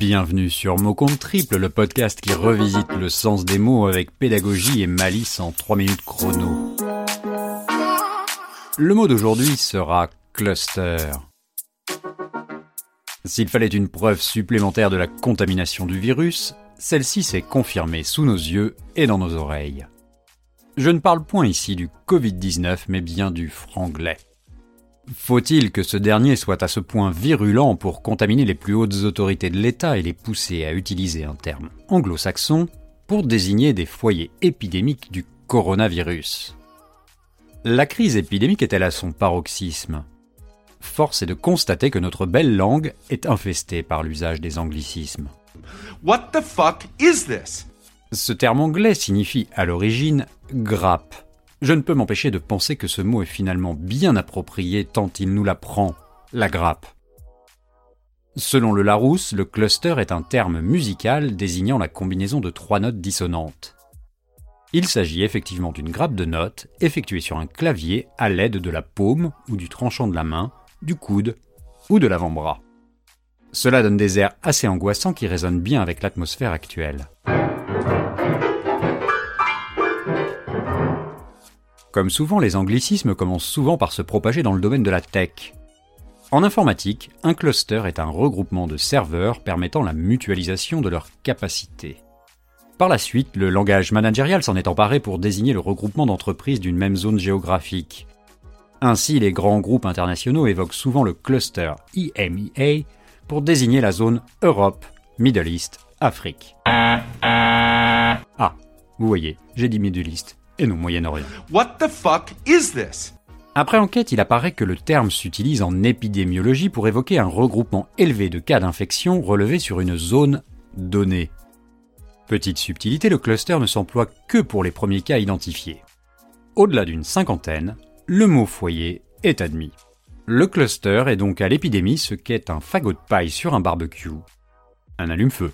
Bienvenue sur Mot Compte Triple, le podcast qui revisite le sens des mots avec pédagogie et malice en 3 minutes chrono. Le mot d'aujourd'hui sera cluster. S'il fallait une preuve supplémentaire de la contamination du virus, celle-ci s'est confirmée sous nos yeux et dans nos oreilles. Je ne parle point ici du Covid-19, mais bien du franglais. Faut-il que ce dernier soit à ce point virulent pour contaminer les plus hautes autorités de l'État et les pousser à utiliser un terme anglo-saxon pour désigner des foyers épidémiques du coronavirus? La crise épidémique est-elle à son paroxysme? Force est de constater que notre belle langue est infestée par l'usage des anglicismes. What the fuck is this? Ce terme anglais signifie à l'origine grappe je ne peux m'empêcher de penser que ce mot est finalement bien approprié tant il nous l'apprend, la grappe. Selon le Larousse, le cluster est un terme musical désignant la combinaison de trois notes dissonantes. Il s'agit effectivement d'une grappe de notes effectuée sur un clavier à l'aide de la paume ou du tranchant de la main, du coude ou de l'avant-bras. Cela donne des airs assez angoissants qui résonnent bien avec l'atmosphère actuelle. Comme souvent, les anglicismes commencent souvent par se propager dans le domaine de la tech. En informatique, un cluster est un regroupement de serveurs permettant la mutualisation de leurs capacités. Par la suite, le langage managérial s'en est emparé pour désigner le regroupement d'entreprises d'une même zone géographique. Ainsi, les grands groupes internationaux évoquent souvent le cluster EMEA pour désigner la zone Europe, Middle East, Afrique. Ah, vous voyez, j'ai dit Middle East, et non Moyen-Orient. What the fuck is this? Après enquête, il apparaît que le terme s'utilise en épidémiologie pour évoquer un regroupement élevé de cas d'infection relevés sur une zone donnée. Petite subtilité, le cluster ne s'emploie que pour les premiers cas identifiés. Au-delà d'une cinquantaine, le mot foyer est admis. Le cluster est donc à l'épidémie ce qu'est un fagot de paille sur un barbecue. Un allume-feu.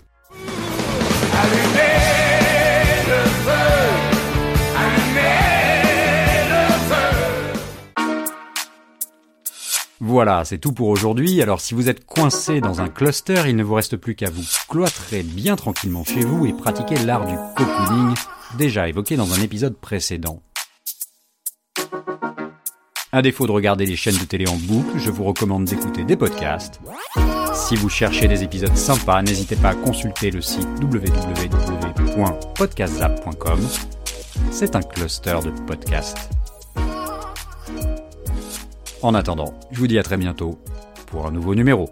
Voilà, c'est tout pour aujourd'hui. Alors si vous êtes coincé dans un cluster, il ne vous reste plus qu'à vous cloîtrer bien tranquillement chez vous et pratiquer l'art du cocooning, déjà évoqué dans un épisode précédent. À défaut de regarder les chaînes de télé en boucle, je vous recommande d'écouter des podcasts. Si vous cherchez des épisodes sympas, n'hésitez pas à consulter le site www.podcastzap.com. C'est un cluster de podcasts. En attendant, je vous dis à très bientôt pour un nouveau numéro.